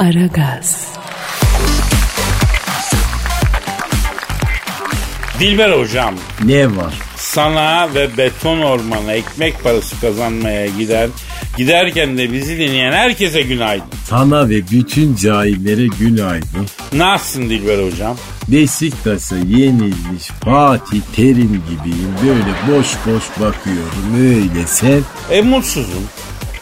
Aragaz, Dilber hocam Ne var? sana ve beton ormana ekmek parası kazanmaya gider. Giderken de bizi dinleyen herkese günaydın. Sana ve bütün cahillere günaydın. Nasılsın Dilber hocam? Beşiktaş'a yenilmiş Fatih Terim gibiyim. Böyle boş boş bakıyorum öyle sen. E mutsuzum.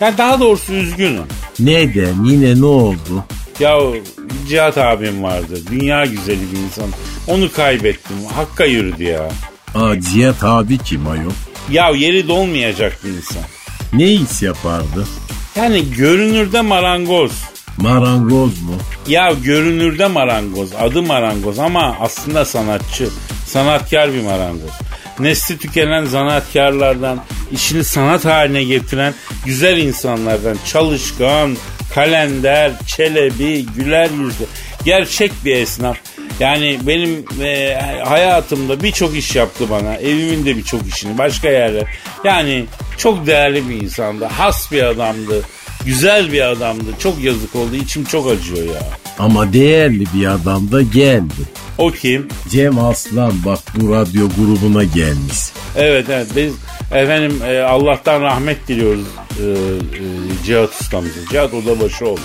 Ya daha doğrusu üzgünüm. Neden yine ne oldu? Ya Cihat abim vardı. Dünya güzeli bir insan. Onu kaybettim. Hakka yürüdü ya. Aa Cihat abi kim ayol? Ya yeri dolmayacak bir insan. Ne iş yapardı? Yani görünürde marangoz. Marangoz mu? Ya görünürde marangoz. Adı marangoz ama aslında sanatçı. Sanatkar bir marangoz. Nesli tükenen zanaatkarlardan, işini sanat haline getiren güzel insanlardan, çalışkan, kalender, çelebi, güler yüzlü, gerçek bir esnaf. Yani benim e, hayatımda birçok iş yaptı bana. Evimin de birçok işini, başka yerler. Yani çok değerli bir insandı, has bir adamdı, güzel bir adamdı. Çok yazık oldu, içim çok acıyor ya. Ama değerli bir adam da geldi. O kim? Cem Aslan bak bu radyo grubuna gelmiş. Evet evet biz efendim e, Allah'tan rahmet diliyoruz e, e, Cihat ustamıza. Cihat odabaşı oldu.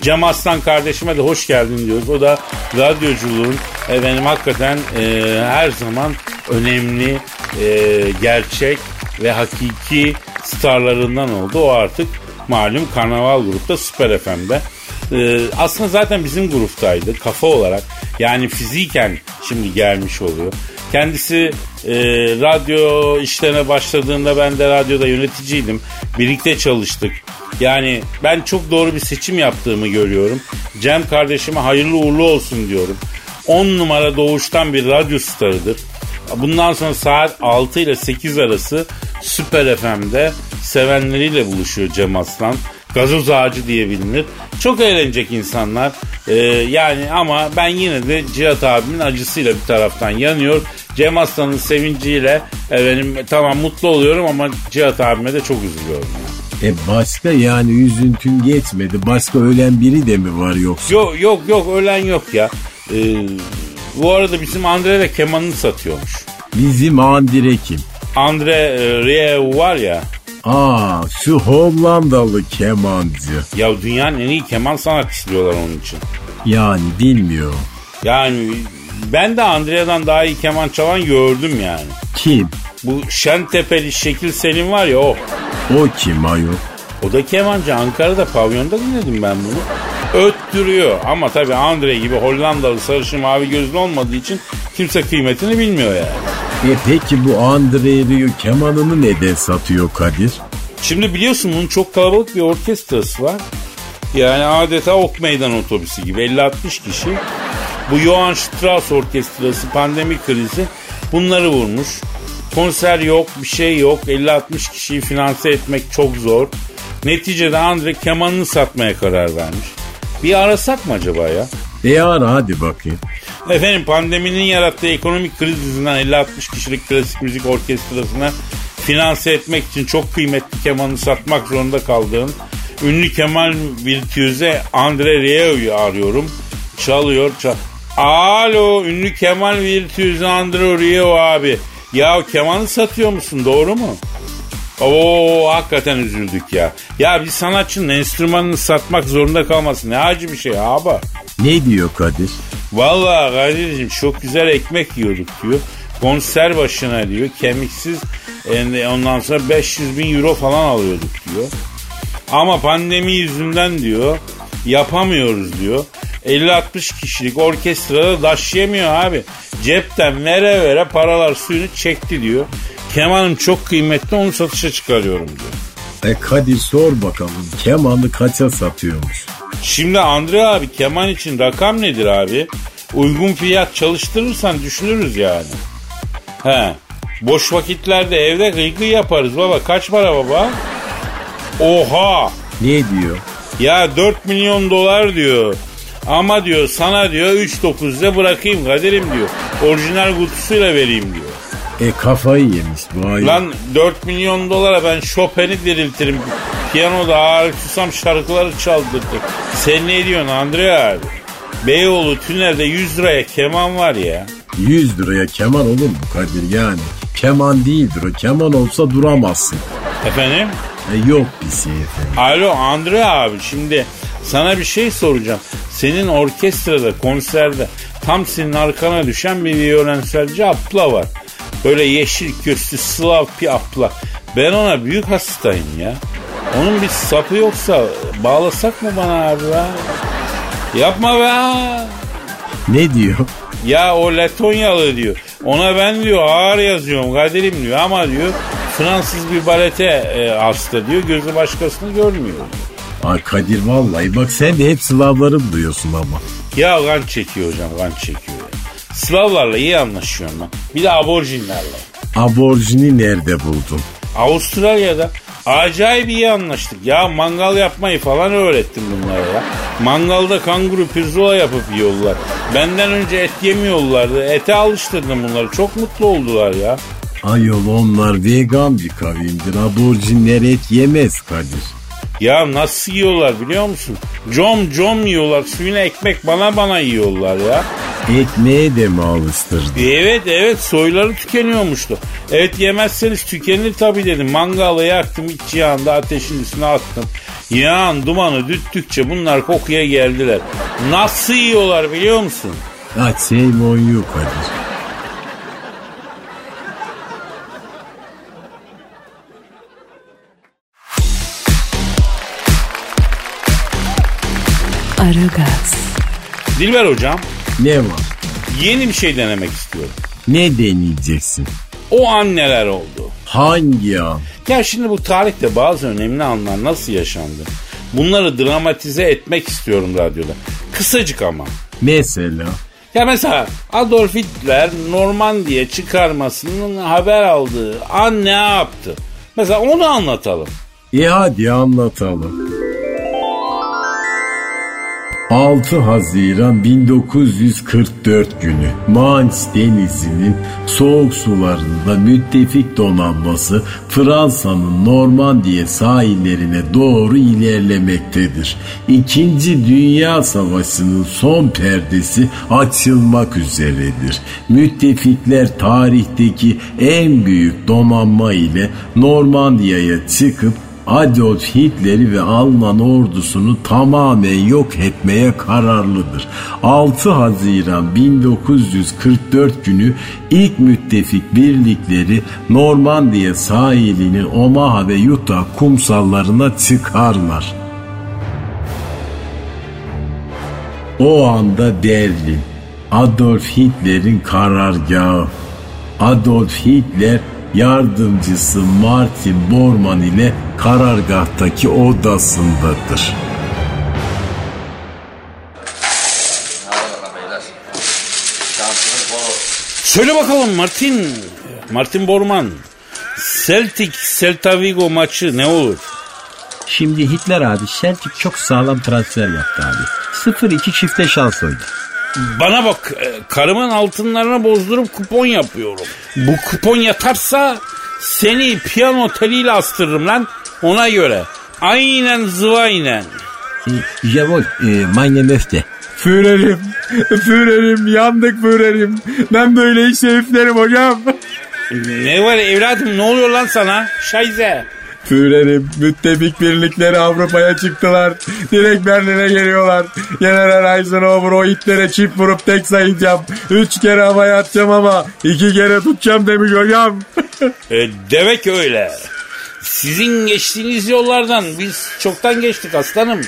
Cem Aslan kardeşime de hoş geldin diyoruz. O da radyoculuğun efendim hakikaten e, her zaman önemli, e, gerçek ve hakiki starlarından oldu. O artık malum karnaval grupta Süper FM'de. Ee, aslında zaten bizim gruptaydı kafa olarak. Yani fiziken şimdi gelmiş oluyor. Kendisi e, radyo işlerine başladığında ben de radyoda yöneticiydim. Birlikte çalıştık. Yani ben çok doğru bir seçim yaptığımı görüyorum. Cem kardeşime hayırlı uğurlu olsun diyorum. 10 numara doğuştan bir radyo starıdır. Bundan sonra saat 6 ile 8 arası Süper FM'de sevenleriyle buluşuyor Cem Aslan. Gazoz ağacı diye bilinir. Çok eğlenecek insanlar. Ee, yani ama ben yine de Cihat abimin acısıyla bir taraftan yanıyor. Cem Aslan'ın sevinciyle efendim, tamam mutlu oluyorum ama Cihat abime de çok üzülüyorum. E başka yani üzüntün geçmedi. Başka ölen biri de mi var yoksa? Yok yok yok ölen yok ya. Ee, bu arada bizim Andre de kemanını satıyormuş. Bizim Andire kim? Andre e, Rieu var ya. Aa şu Hollandalı kemancı. Ya dünyanın en iyi keman sanatçısı diyorlar onun için. Yani bilmiyorum. Yani ben de Andrea'dan daha iyi keman çalan gördüm yani. Kim? Bu Şentepeli Şekil Selim var ya o. O kim ayol? O da kemancı. Ankara'da pavyonda dinledim ben bunu. Öttürüyor ama tabii Andre gibi Hollandalı sarışın mavi gözlü olmadığı için kimse kıymetini bilmiyor yani. E peki bu Andre Rio kemanını neden satıyor Kadir? Şimdi biliyorsun bunun çok kalabalık bir orkestrası var. Yani adeta ok meydan otobüsü gibi 50-60 kişi. Bu Johann Strauss orkestrası pandemi krizi bunları vurmuş. Konser yok bir şey yok 50-60 kişiyi finanse etmek çok zor. Neticede Andre kemanını satmaya karar vermiş. Bir arasak mı acaba ya? E ara hadi bakayım. Efendim pandeminin yarattığı ekonomik kriz yüzünden 50-60 kişilik klasik müzik orkestrasına finanse etmek için çok kıymetli kemanı satmak zorunda kaldığım ünlü keman virtüöze Andre Rieo'yu arıyorum. Çalıyor çal. Alo ünlü keman virtüözü Andre Rieu abi. Ya kemanı satıyor musun doğru mu? Oo hakikaten üzüldük ya. Ya bir sanatçının enstrümanını satmak zorunda kalması ne acı bir şey abi. Ne diyor Kadir? Vallahi Kadir'cim çok güzel ekmek yiyorduk diyor. Konser başına diyor kemiksiz ondan sonra 500 bin euro falan alıyorduk diyor. Ama pandemi yüzünden diyor yapamıyoruz diyor. 50-60 kişilik orkestrada taşıyamıyor abi. Cepten vere vere paralar suyunu çekti diyor. Kemanım çok kıymetli onu satışa çıkarıyorum diyor. E Kadir sor bakalım kemanı kaça satıyormuş? Şimdi Andre abi keman için rakam nedir abi? Uygun fiyat çalıştırırsan düşünürüz yani. He. Boş vakitlerde evde gıygı yaparız baba. Kaç para baba? Oha! Ne diyor? Ya 4 milyon dolar diyor. Ama diyor sana diyor 3.9'da bırakayım Kadir'im diyor. Orijinal kutusuyla vereyim diyor. E kafayı yemiş bu ayol. Lan 4 milyon dolara ben Chopin'i diriltirim. Piyanoda ağır susam şarkıları çaldırdık. Sen ne diyorsun Andre abi? Beyoğlu tünelde 100 liraya keman var ya. 100 liraya keman olur mu Kadir yani? Keman değildir o. Keman olsa duramazsın. Efendim? E yok bir şey efendim. Alo Andre abi şimdi sana bir şey soracağım. Senin orkestrada, konserde tam senin arkana düşen bir violonselci abla var. Böyle yeşil gözlü Slav bir abla. Ben ona büyük hastayım ya. Onun bir sapı yoksa bağlasak mı bana abi ya? Yapma be. Ne diyor? Ya o Letonyalı diyor. Ona ben diyor ağır yazıyorum Kadir'im diyor ama diyor Fransız bir balete e, hasta diyor. Gözü başkasını görmüyor. Ay Kadir vallahi bak sen de hep Slavları duyuyorsun ama. Ya kan çekiyor hocam kan çekiyor. Slavlarla iyi anlaşıyorum ben. Bir de aborjinlerle. Aborjini nerede buldun? Avustralya'da acayip iyi anlaştık. Ya mangal yapmayı falan öğrettim bunlara ya. Mangalda kanguru pirzola yapıp yiyorlar. Benden önce et yemiyorlardı. Ete alıştırdım bunları. Çok mutlu oldular ya. Ayol onlar vegan bir kavimdir. Aborjinler et yemez Kadir. Ya nasıl yiyorlar biliyor musun? Com com yiyorlar. Suyuna ekmek bana bana yiyorlar ya. Ekmeğe de mi alıştırdın? Evet evet soyları tükeniyormuştu. Et yemezseniz tükenir tabii dedim. Mangalı yaktım iç yağında ateşin üstüne attım. Yağın dumanı düttükçe bunlar kokuya geldiler. Nasıl yiyorlar biliyor musun? Ha shame on you Kadir. Aragaz, Dilber hocam Ne var? yeni bir şey denemek istiyorum. Ne deneyeceksin? O an neler oldu? Hangi an? Ya şimdi bu tarihte bazı önemli anlar nasıl yaşandı? Bunları dramatize etmek istiyorum radyoda. Kısacık ama. Mesela? Ya mesela Adolf Hitler Normandiya çıkarmasının haber aldığı an ne yaptı? Mesela onu anlatalım. E hadi anlatalım. 6 Haziran 1944 günü Manş Denizi'nin soğuk sularında müttefik donanması Fransa'nın Normandiya sahillerine doğru ilerlemektedir. İkinci Dünya Savaşı'nın son perdesi açılmak üzeredir. Müttefikler tarihteki en büyük donanma ile Normandiya'ya çıkıp Adolf Hitler'i ve Alman ordusunu tamamen yok etmeye kararlıdır. 6 Haziran 1944 günü ilk müttefik birlikleri Normandiya sahilinin Omaha ve Utah kumsallarına çıkarlar. O anda Berlin, Adolf Hitler'in karargahı. Adolf Hitler yardımcısı Martin Bormann ile karargahtaki odasındadır. Söyle bakalım Martin. Martin Borman. Celtic Celta Vigo maçı ne olur? Şimdi Hitler abi Celtic çok sağlam transfer yaptı abi. 0-2 çifte şans oydu. Bana bak e, karımın altınlarını bozdurup kupon yapıyorum. Bu kupon yatarsa seni piyano teliyle astırırım lan ona göre. Aynen zıvaynen. E, meine Möfte. Führerim, Führerim, yandık Führerim. Ben böyle iş heriflerim hocam. Ne var evladım ne oluyor lan sana? Şayze. Führerim, müttefik birlikleri Avrupa'ya çıktılar. Direkt Berlin'e geliyorlar. General Eisenhower o Hitler'e çift vurup tek sayacağım. Üç kere havaya atacağım ama iki kere tutacağım demiş hocam. E, demek öyle. Sizin geçtiğiniz yollardan biz çoktan geçtik aslanım.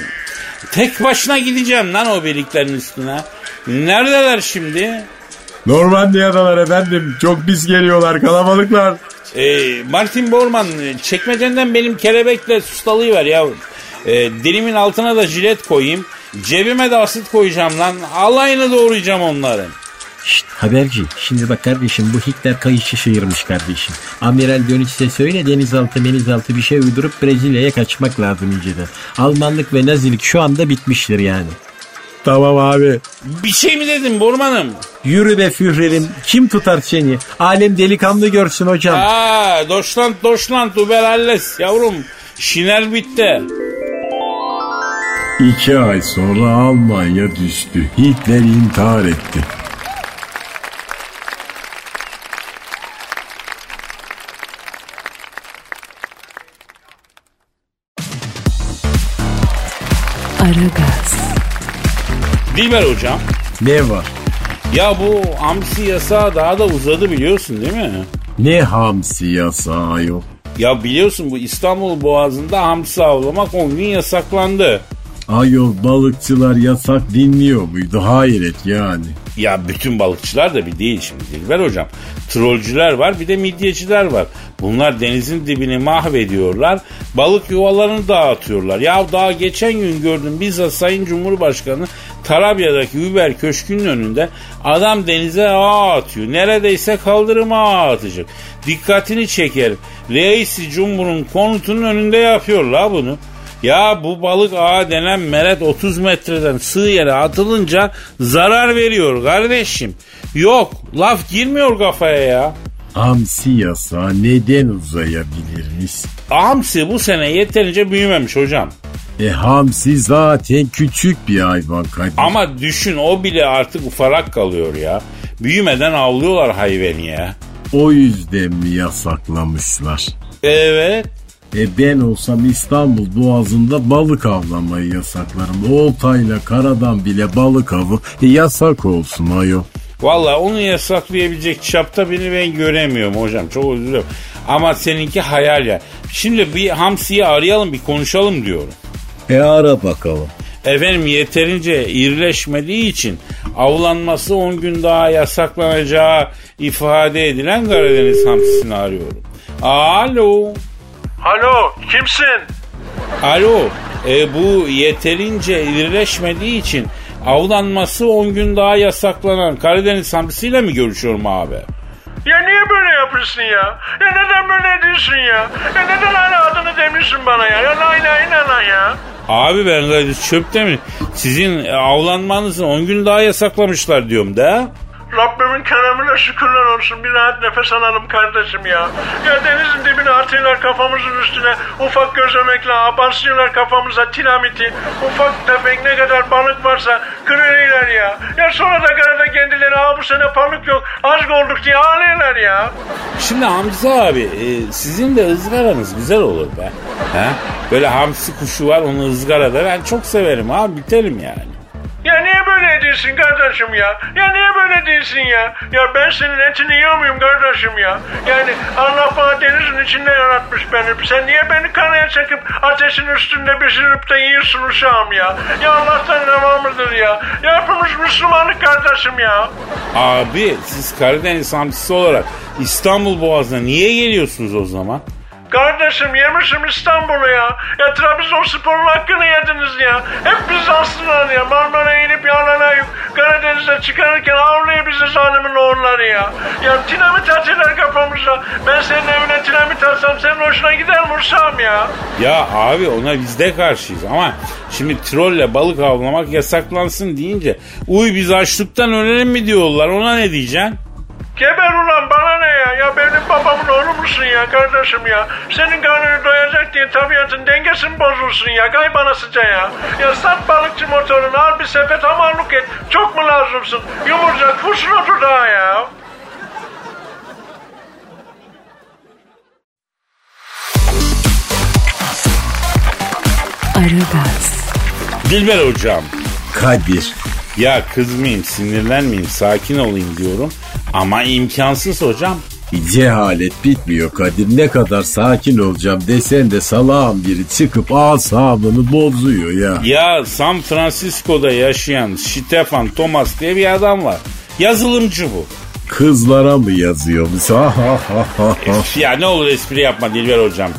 Tek başına gideceğim lan o birliklerin üstüne. Neredeler şimdi? Normandiya'dalar efendim. Çok pis geliyorlar kalabalıklar. E, Martin Borman çekmecenden benim kelebekle sustalıyı ver yavrum. E, dilimin altına da jilet koyayım. Cebime de asit koyacağım lan. Alayını doğrayacağım onların. Şşt haberci şimdi bak kardeşim bu Hitler kayışı şıyırmış kardeşim. Amiral Dönüş'e söyle denizaltı menizaltı bir şey uydurup Brezilya'ya kaçmak lazım inceden. Almanlık ve Nazilik şu anda bitmiştir yani. Tamam abi. Bir şey mi dedim Borman'ım? Yürü be Führer'im kim tutar seni? Alem delikanlı görsün hocam. Aa, Deutschland, Deutschland, über alles yavrum. Şinel bitti. İki ay sonra Almanya düştü. Hitler intihar etti. Dilber hocam. Ne var? Ya bu hamsi yasağı daha da uzadı biliyorsun değil mi? Ne hamsi yasağı yok. Ya biliyorsun bu İstanbul Boğazı'nda hamsi avlamak 10 gün yasaklandı. Ayol balıkçılar yasak dinliyor muydu? Hayret yani. Ya bütün balıkçılar da bir değil şimdi Dilber hocam. Trollcüler var bir de midyeciler var. Bunlar denizin dibini mahvediyorlar. Balık yuvalarını dağıtıyorlar. Ya daha geçen gün gördüm bizzat Sayın Cumhurbaşkanı Tarabya'daki Uber Köşkü'nün önünde adam denize ağ atıyor. Neredeyse kaldırıma ağ atacak. Dikkatini çekerim. Reisi Cumhur'un konutunun önünde yapıyorlar bunu. Ya bu balık ağı denen meret 30 metreden sığ yere atılınca zarar veriyor kardeşim. Yok laf girmiyor kafaya ya. Hamsi yasağı neden uzayabilirmiş? Hamsi bu sene yeterince büyümemiş hocam. E hamsi zaten küçük bir hayvan Kadir. Ama düşün o bile artık ufarak kalıyor ya. Büyümeden avlıyorlar hayvanı ya. O yüzden mi yasaklamışlar? Evet. E ben olsam İstanbul Boğazı'nda balık avlamayı yasaklarım. Oltayla karadan bile balık avı e, yasak olsun ayol. Valla onu yasaklayabilecek çapta beni ben göremiyorum hocam. Çok özür dilerim. Ama seninki hayal ya. Şimdi bir hamsiyi arayalım bir konuşalım diyorum. E ara bakalım. Efendim yeterince irileşmediği için avlanması 10 gün daha yasaklanacağı ifade edilen Karadeniz hamsisini arıyorum. Alo. Alo kimsin? Alo. E, bu yeterince irileşmediği için avlanması 10 gün daha yasaklanan Karadeniz hamsisiyle mi görüşüyorum abi? Ya niye böyle yapıyorsun ya? Ya neden böyle ediyorsun ya? Ya neden hala adını demiyorsun bana ya? Ya la ilahe illallah ya. Abi ben Karadeniz çöpte mi? Sizin e, avlanmanızı 10 gün daha yasaklamışlar diyorum da. Rabbimin keremine şükürler olsun. Bir rahat nefes alalım kardeşim ya. Ya denizin dibine atıyorlar kafamızın üstüne. Ufak gözlemekle abarsıyorlar kafamıza tiramiti. Ufak tefek ne kadar balık varsa kırıyorlar ya. Ya sonra da karada kendileri Aa, bu sene balık yok. Az olduk diye ağlıyorlar ya. Şimdi Hamza abi e, sizin de ızgaranız güzel olur be. He? Böyle hamsi kuşu var onu ızgarada ben çok severim abi bitelim yani. Ediyorsun kardeşim ya? Ya niye böyle değilsin ya? Ya ben senin etini yiyor muyum kardeşim ya? Yani Allah bana denizin içinde yaratmış beni. Sen niye beni karaya çekip ateşin üstünde pişirip de yiyorsun uşağım ya? Ya Allah'tan devamıdır ya. Ya hepimiz Müslümanlık kardeşim ya. Abi siz Karadeniz hamsisi olarak İstanbul Boğazı'na niye geliyorsunuz o zaman? Kardeşim yemişim İstanbul'u ya. Ya Trabzonspor'un hakkını yediniz ya. Hep biz aslılar ya. Marmara'ya inip yanlanayıp Karadeniz'e çıkarırken avlıyor bizi zalimin oğulları ya. Ya dinamit atıyorlar kafamıza. Ben senin evine dinamit atsam senin hoşuna gider Uşağım ya? Ya abi ona biz de karşıyız ama şimdi trolle balık avlamak yasaklansın deyince uy biz açlıktan ölelim mi diyorlar ona ne diyeceksin? Geber ulan bana ne ya? Ya benim babamın oğlu musun ya kardeşim ya? Senin karnını doyacak diye tabiatın dengesini bozulsun ya. Kay bana sıca ya. Ya sat balıkçı motorunu al bir sepet hamallık et. Çok mu lazımsın? Yumurcak kurşun otur daha ya. Aragaz, Dilber hocam Kadir. Ya kızmayayım sinirlenmeyeyim sakin olayım diyorum ama imkansız hocam. Cehalet bitmiyor Kadir. Ne kadar sakin olacağım desen de salağın biri çıkıp asabını bozuyor ya. Ya San Francisco'da yaşayan Stefan Thomas diye bir adam var. Yazılımcı bu. Kızlara mı yazıyormuş? Ya ne olur espri yapma Dilber hocam.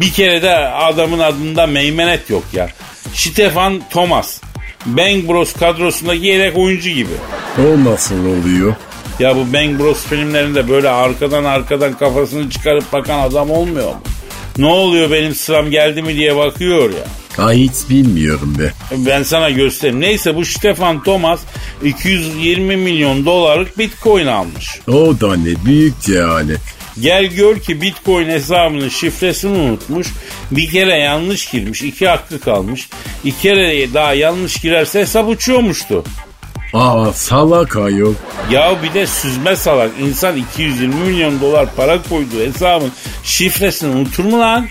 Bir kere de adamın adında meymenet yok ya. Stefan Thomas. Bang Bros kadrosundaki yedek oyuncu gibi. O nasıl oluyor? Ya bu Bang Bros filmlerinde böyle arkadan arkadan kafasını çıkarıp bakan adam olmuyor mu? Ne oluyor benim sıram geldi mi diye bakıyor ya. Ay hiç bilmiyorum be. Ben sana göstereyim. Neyse bu Stefan Thomas 220 milyon dolarlık bitcoin almış. O da ne büyük cehalet. Gel gör ki Bitcoin hesabının şifresini unutmuş. Bir kere yanlış girmiş. iki hakkı kalmış. İki kere daha yanlış girerse hesap uçuyormuştu. Aa salak ayol. Ya bir de süzme salak. İnsan 220 milyon dolar para koyduğu hesabın şifresini unutur mu lan?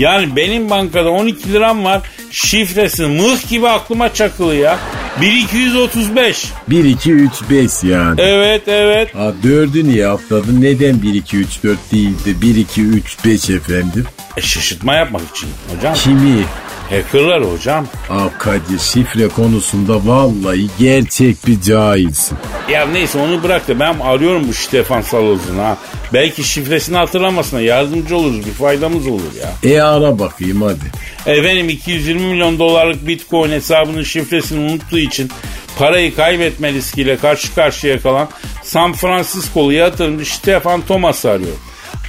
Yani benim bankada 12 liram var. Şifresi mıh gibi aklıma çakılı ya. 1235. 1 2 3 5 yani. Evet evet. Ha dördü niye atladın? Neden 1 2 3 4 değil de 1 2 3 5 efendim? E, şaşırtma yapmak için hocam. Kimi? Hackerlar hocam. Aa Kadir şifre konusunda vallahi gerçek bir cahilsin. Ya neyse onu bırak da ben arıyorum bu Stefan Saloz'un ha. Belki şifresini hatırlamasına yardımcı oluruz bir faydamız olur ya. E ara bakayım hadi. Efendim 220 milyon dolarlık bitcoin hesabının şifresini unuttuğu için parayı kaybetme riskiyle karşı karşıya kalan San Francisco'lu yatırımcı Stefan Thomas arıyor.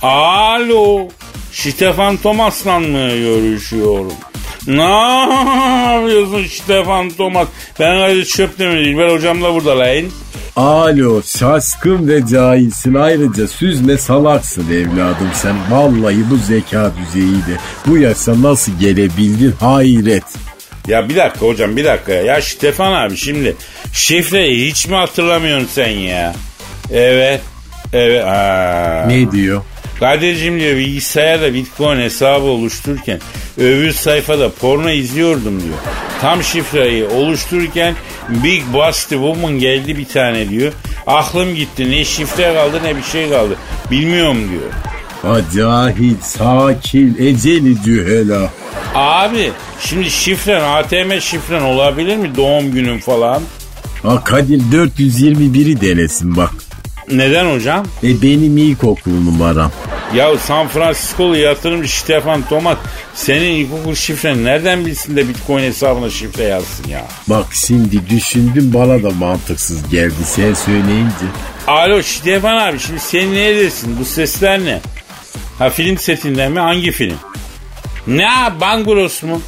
Alo Stefan Thomas'la mı görüşüyorum? Ne yapıyorsun Stefan Thomas? Ben ayrı çöp değil. Ben hocam da burada lan. Alo şaşkın ve cahilsin ayrıca süzme salaksın evladım sen vallahi bu zeka düzeyiydi. Bu yaşa nasıl gelebildin hayret. Ya bir dakika hocam bir dakika ya. Ya Stefan abi şimdi şifreyi hiç mi hatırlamıyorsun sen ya? Evet. Evet. Aa. Ne diyor? Kadir'cim diyor bilgisayarda bitcoin hesabı oluştururken öbür sayfada porno izliyordum diyor. Tam şifreyi oluştururken Big Busty Woman geldi bir tane diyor. Aklım gitti ne şifre kaldı ne bir şey kaldı. Bilmiyorum diyor. Ha cahil, sakin, eceli cühela. Abi şimdi şifren ATM şifren olabilir mi doğum günün falan? Ha Kadir 421'i denesin bak. Neden hocam? E benim ilkokul numaram. Ya San Francisco'lu yatırımcı Stefan Thomas senin ilkokul şifren nereden bilsin de bitcoin hesabına şifre yazsın ya? Bak şimdi düşündüm bana da mantıksız geldi sen söyleyince. Alo Stefan abi şimdi sen neredesin? Bu sesler ne? Ha film setinden mi? Hangi film? Ne Bangros mu?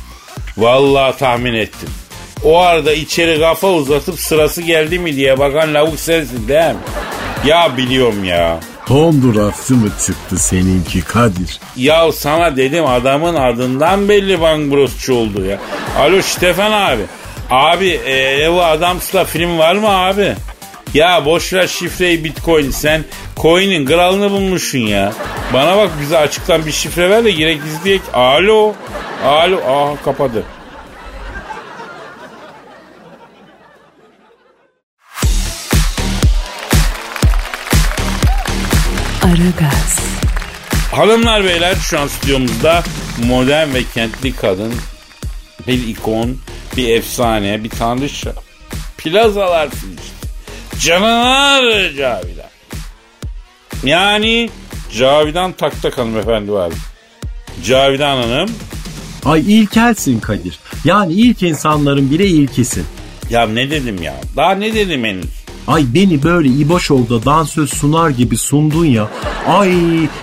Vallahi tahmin ettim. O arada içeri kafa uzatıp sırası geldi mi diye bakan lavuk sensin değil mi? Ya biliyorum ya. Honduraslı mı çıktı seninki Kadir? Ya sana dedim adamın adından belli Bangrosçu oldu ya. Alo Stefan abi. Abi e, Evo Adams'la film var mı abi? Ya boş ver şifreyi bitcoin sen coin'in kralını bulmuşsun ya. Bana bak bize açıktan bir şifre ver de girek izleyek. Alo. Alo. Aha kapadı. Aragaz, Hanımlar beyler şu an stüdyomuzda modern ve kentli kadın bir ikon, bir efsane, bir tanrıça. Plazalar işte. Canavar Cavidan. Yani Cavidan Taktak hanımefendi var. Cavidan Hanım. Ay ilkelsin Kadir. Yani ilk insanların bile ilkisin. Ya ne dedim ya? Daha ne dedim henüz? Ay beni böyle İboşov'da dansöz sunar gibi sundun ya. Ay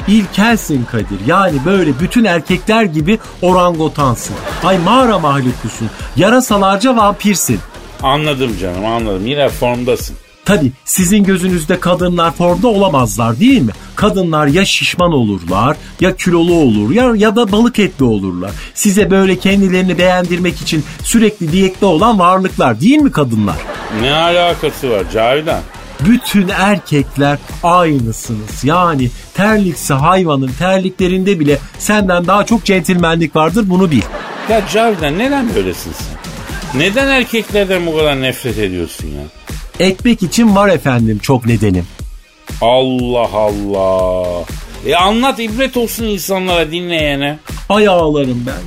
ilkelsin Kadir. Yani böyle bütün erkekler gibi orangotansın. Ay mağara mahlukusun. Yarasalarca vampirsin. Anladım canım anladım. Yine formdasın. Tabi sizin gözünüzde kadınlar formda olamazlar değil mi? Kadınlar ya şişman olurlar ya kilolu olur ya, ya da balık etli olurlar. Size böyle kendilerini beğendirmek için sürekli diyette olan varlıklar değil mi kadınlar? Ne alakası var Cavidan? Bütün erkekler aynısınız. Yani terliksi hayvanın terliklerinde bile senden daha çok centilmenlik vardır bunu bil. Ya Cavidan neden böylesin sen? Neden erkeklerden bu kadar nefret ediyorsun ya? Ekmek için var efendim çok nedenim. Allah Allah. E anlat ibret olsun insanlara dinleyene. Ay ağlarım ben.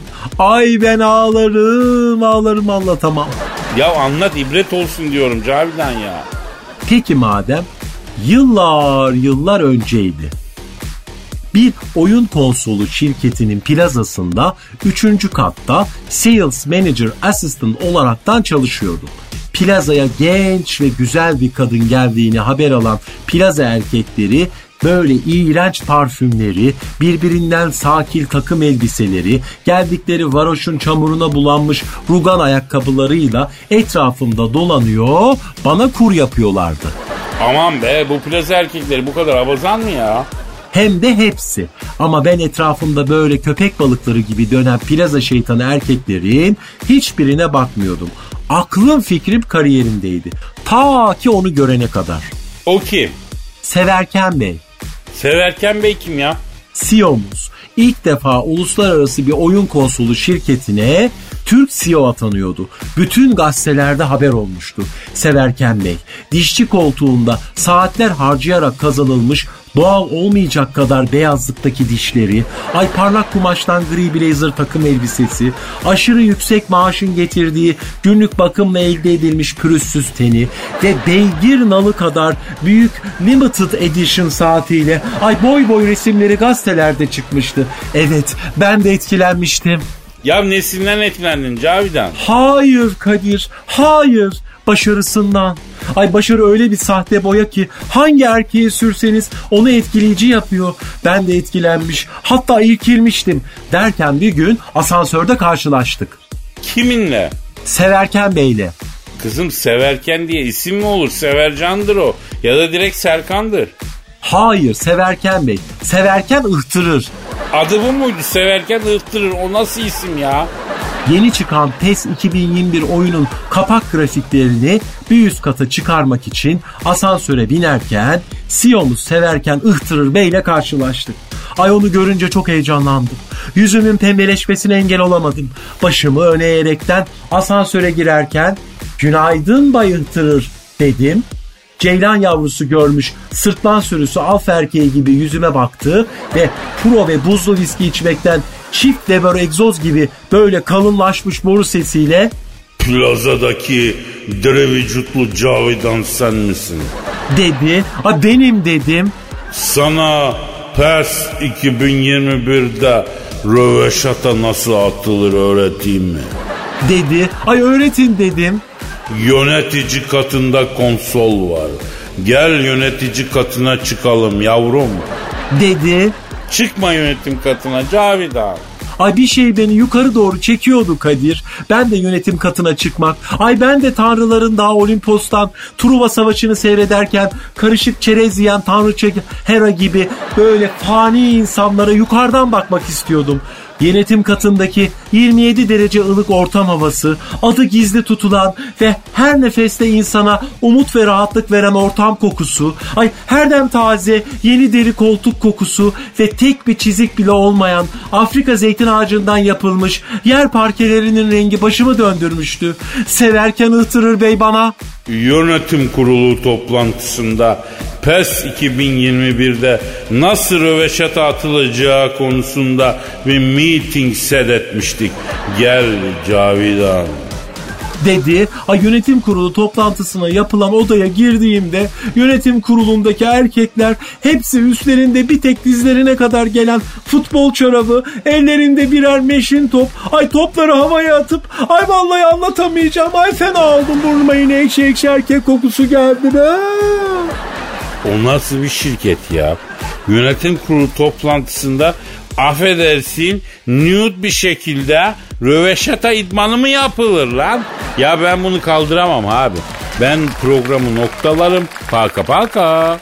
Ay ben ağlarım ağlarım anlatamam. Ya anlat ibret olsun diyorum Cavidan ya. Peki madem yıllar yıllar önceydi. Bir oyun konsolu şirketinin plazasında 3. katta Sales Manager Assistant olaraktan çalışıyordum. Plazaya genç ve güzel bir kadın geldiğini haber alan plaza erkekleri böyle iğrenç parfümleri, birbirinden sakil takım elbiseleri, geldikleri varoşun çamuruna bulanmış rugan ayakkabılarıyla etrafımda dolanıyor, bana kur yapıyorlardı. Aman be bu plaza erkekleri bu kadar abazan mı ya? Hem de hepsi. Ama ben etrafımda böyle köpek balıkları gibi dönen plaza şeytanı erkeklerin hiçbirine bakmıyordum. Aklım fikrim kariyerimdeydi. Ta ki onu görene kadar. O kim? Severken Bey, Severken Bey kim ya? CEO'muz ilk defa uluslararası bir oyun konsolu şirketine Türk CEO atanıyordu. Bütün gazetelerde haber olmuştu. Severken Bey, dişçi koltuğunda saatler harcayarak kazanılmış doğal olmayacak kadar beyazlıktaki dişleri, ay parlak kumaştan gri blazer takım elbisesi, aşırı yüksek maaşın getirdiği günlük bakımla elde edilmiş pürüzsüz teni ve beygir nalı kadar büyük limited edition saatiyle ay boy boy resimleri gazetelerde çıkmıştı. Evet ben de etkilenmiştim. Ya nesinden etkilendin Cavidan? Hayır Kadir, hayır. Başarısından. Ay başarı öyle bir sahte boya ki hangi erkeğe sürseniz onu etkileyici yapıyor. Ben de etkilenmiş, hatta irkilmiştim. Derken bir gün asansörde karşılaştık. Kiminle? Severken Bey'le. Kızım Severken diye isim mi olur? Severcandır o. Ya da direkt Serkan'dır. Hayır Severken Bey. Severken ıhtırır. Adı bu muydu? Severken ıhtırır. O nasıl isim ya? Yeni çıkan PES 2021 oyunun kapak grafiklerini bir üst kata çıkarmak için asansöre binerken CEO'muz severken ıhtırır beyle karşılaştık. Ay onu görünce çok heyecanlandım. Yüzümün pembeleşmesine engel olamadım. Başımı öne eğerekten asansöre girerken günaydın bay ıhtırır dedim. Ceylan yavrusu görmüş sırtlan sürüsü alf erkeği gibi yüzüme baktı ve pro ve buzlu viski içmekten çift Weber egzoz gibi böyle kalınlaşmış boru sesiyle Plazadaki dere vücutlu Cavidan sen misin? dedi. A benim dedim. Sana PES 2021'de röveşata nasıl atılır öğreteyim mi? Dedi. Ay öğretin dedim. Yönetici katında konsol var. Gel yönetici katına çıkalım yavrum. Dedi. Çıkma yönetim katına Cavidan. Ay bir şey beni yukarı doğru çekiyordu Kadir. Ben de yönetim katına çıkmak. Ay ben de tanrıların daha Olimpos'tan Truva Savaşı'nı seyrederken karışık çerez yiyen tanrıça Hera gibi böyle fani insanlara yukarıdan bakmak istiyordum. Yönetim katındaki 27 derece ılık ortam havası, adı gizli tutulan ve her nefeste insana umut ve rahatlık veren ortam kokusu, ay her dem taze yeni deri koltuk kokusu ve tek bir çizik bile olmayan Afrika zeytin ağacından yapılmış yer parkelerinin rengi başımı döndürmüştü. Severken ıhtırır bey bana. Yönetim kurulu toplantısında PES 2021'de nasıl röveşata atılacağı konusunda bir meeting set etmiştik. Gel Cavidan. Dedi. Ay yönetim kurulu toplantısına yapılan odaya girdiğimde yönetim kurulundaki erkekler hepsi üstlerinde bir tek dizlerine kadar gelen futbol çorabı, ellerinde birer meşin top. Ay topları havaya atıp ay vallahi anlatamayacağım. Ay fena oldum burnuma yine ekşi ekşi erkek kokusu geldi be. O nasıl bir şirket ya? Yönetim kurulu toplantısında affedersin nude bir şekilde röveşata idmanı mı yapılır lan? Ya ben bunu kaldıramam abi. Ben programı noktalarım. Paka paka.